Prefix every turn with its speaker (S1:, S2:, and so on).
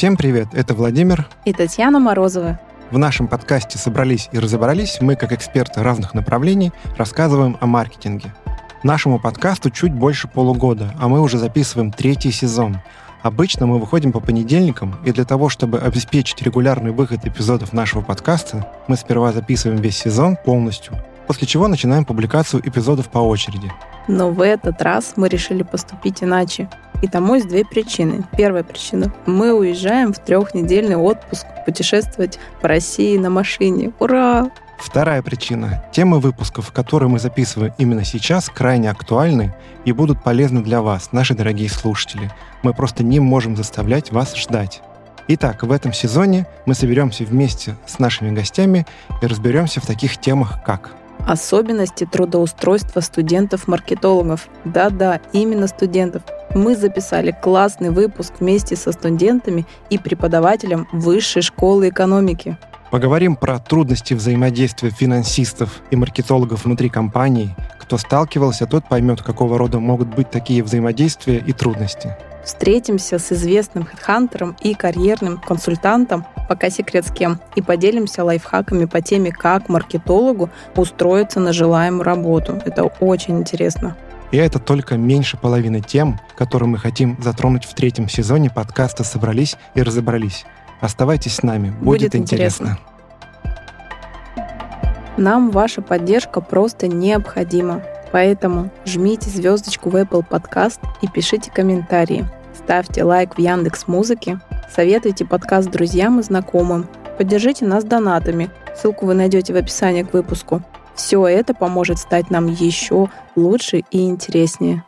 S1: Всем привет, это Владимир
S2: и Татьяна Морозова.
S1: В нашем подкасте «Собрались и разобрались» мы, как эксперты разных направлений, рассказываем о маркетинге. Нашему подкасту чуть больше полугода, а мы уже записываем третий сезон. Обычно мы выходим по понедельникам, и для того, чтобы обеспечить регулярный выход эпизодов нашего подкаста, мы сперва записываем весь сезон полностью, после чего начинаем публикацию эпизодов по очереди.
S2: Но в этот раз мы решили поступить иначе. И тому есть две причины. Первая причина. Мы уезжаем в трехнедельный отпуск путешествовать по России на машине. Ура!
S1: Вторая причина. Темы выпусков, которые мы записываем именно сейчас, крайне актуальны и будут полезны для вас, наши дорогие слушатели. Мы просто не можем заставлять вас ждать. Итак, в этом сезоне мы соберемся вместе с нашими гостями и разберемся в таких темах, как
S2: Особенности трудоустройства студентов-маркетологов. Да-да, именно студентов. Мы записали классный выпуск вместе со студентами и преподавателем Высшей школы экономики.
S1: Поговорим про трудности взаимодействия финансистов и маркетологов внутри компании. Кто сталкивался, тот поймет, какого рода могут быть такие взаимодействия и трудности.
S2: Встретимся с известным хедхантером и карьерным консультантом, пока секрет с кем, и поделимся лайфхаками по теме, как маркетологу устроиться на желаемую работу. Это очень интересно.
S1: И это только меньше половины тем, которые мы хотим затронуть в третьем сезоне подкаста «Собрались и разобрались». Оставайтесь с нами, будет, будет интересно. интересно.
S2: Нам ваша поддержка просто необходима. Поэтому жмите звездочку в Apple Podcast и пишите комментарии. Ставьте лайк в Яндекс Музыке, советуйте подкаст друзьям и знакомым. Поддержите нас донатами. Ссылку вы найдете в описании к выпуску. Все это поможет стать нам еще лучше и интереснее.